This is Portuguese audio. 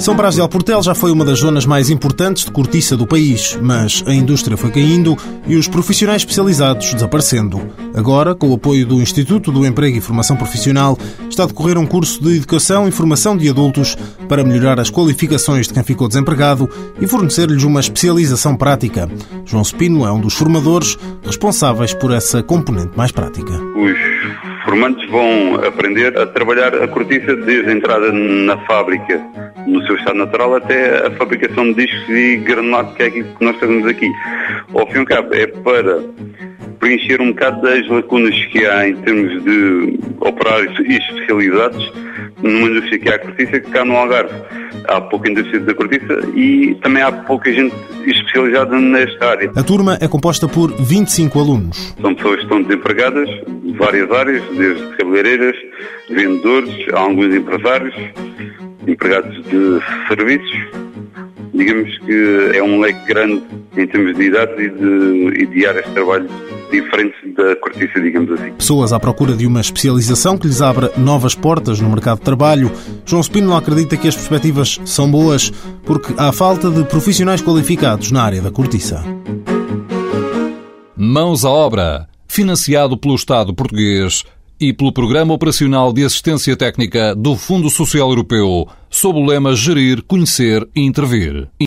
São Brás de Alportel já foi uma das zonas mais importantes de cortiça do país, mas a indústria foi caindo e os profissionais especializados desaparecendo. Agora, com o apoio do Instituto do Emprego e Formação Profissional, está a decorrer um curso de educação e formação de adultos para melhorar as qualificações de quem ficou desempregado e fornecer-lhes uma especialização prática. João Spino é um dos formadores responsáveis por essa componente mais prática. Os formantes vão aprender a trabalhar a cortiça desde a entrada na fábrica no seu estado natural até a fabricação de discos e granulado, que é aquilo que nós fazemos aqui. Ao fim e ao cabo, é para preencher um bocado das lacunas que há em termos de operários especializados numa indústria que há a cortiça, que cá no Algarve há pouca indústria da cortiça e também há pouca gente especializada nesta área. A turma é composta por 25 alunos. São pessoas que estão desempregadas de várias áreas, desde cabeleireiras, vendedores, há alguns empresários, empregados de serviços. Digamos que é um leque grande em termos de idade e de, e de áreas de trabalho diferentes da cortiça, digamos assim. Pessoas à procura de uma especialização que lhes abra novas portas no mercado de trabalho. João Spino acredita que as perspectivas são boas porque há falta de profissionais qualificados na área da cortiça. Mãos à obra, financiado pelo Estado português e pelo Programa Operacional de Assistência Técnica do Fundo Social Europeu, sob o lema Gerir, Conhecer e Intervir.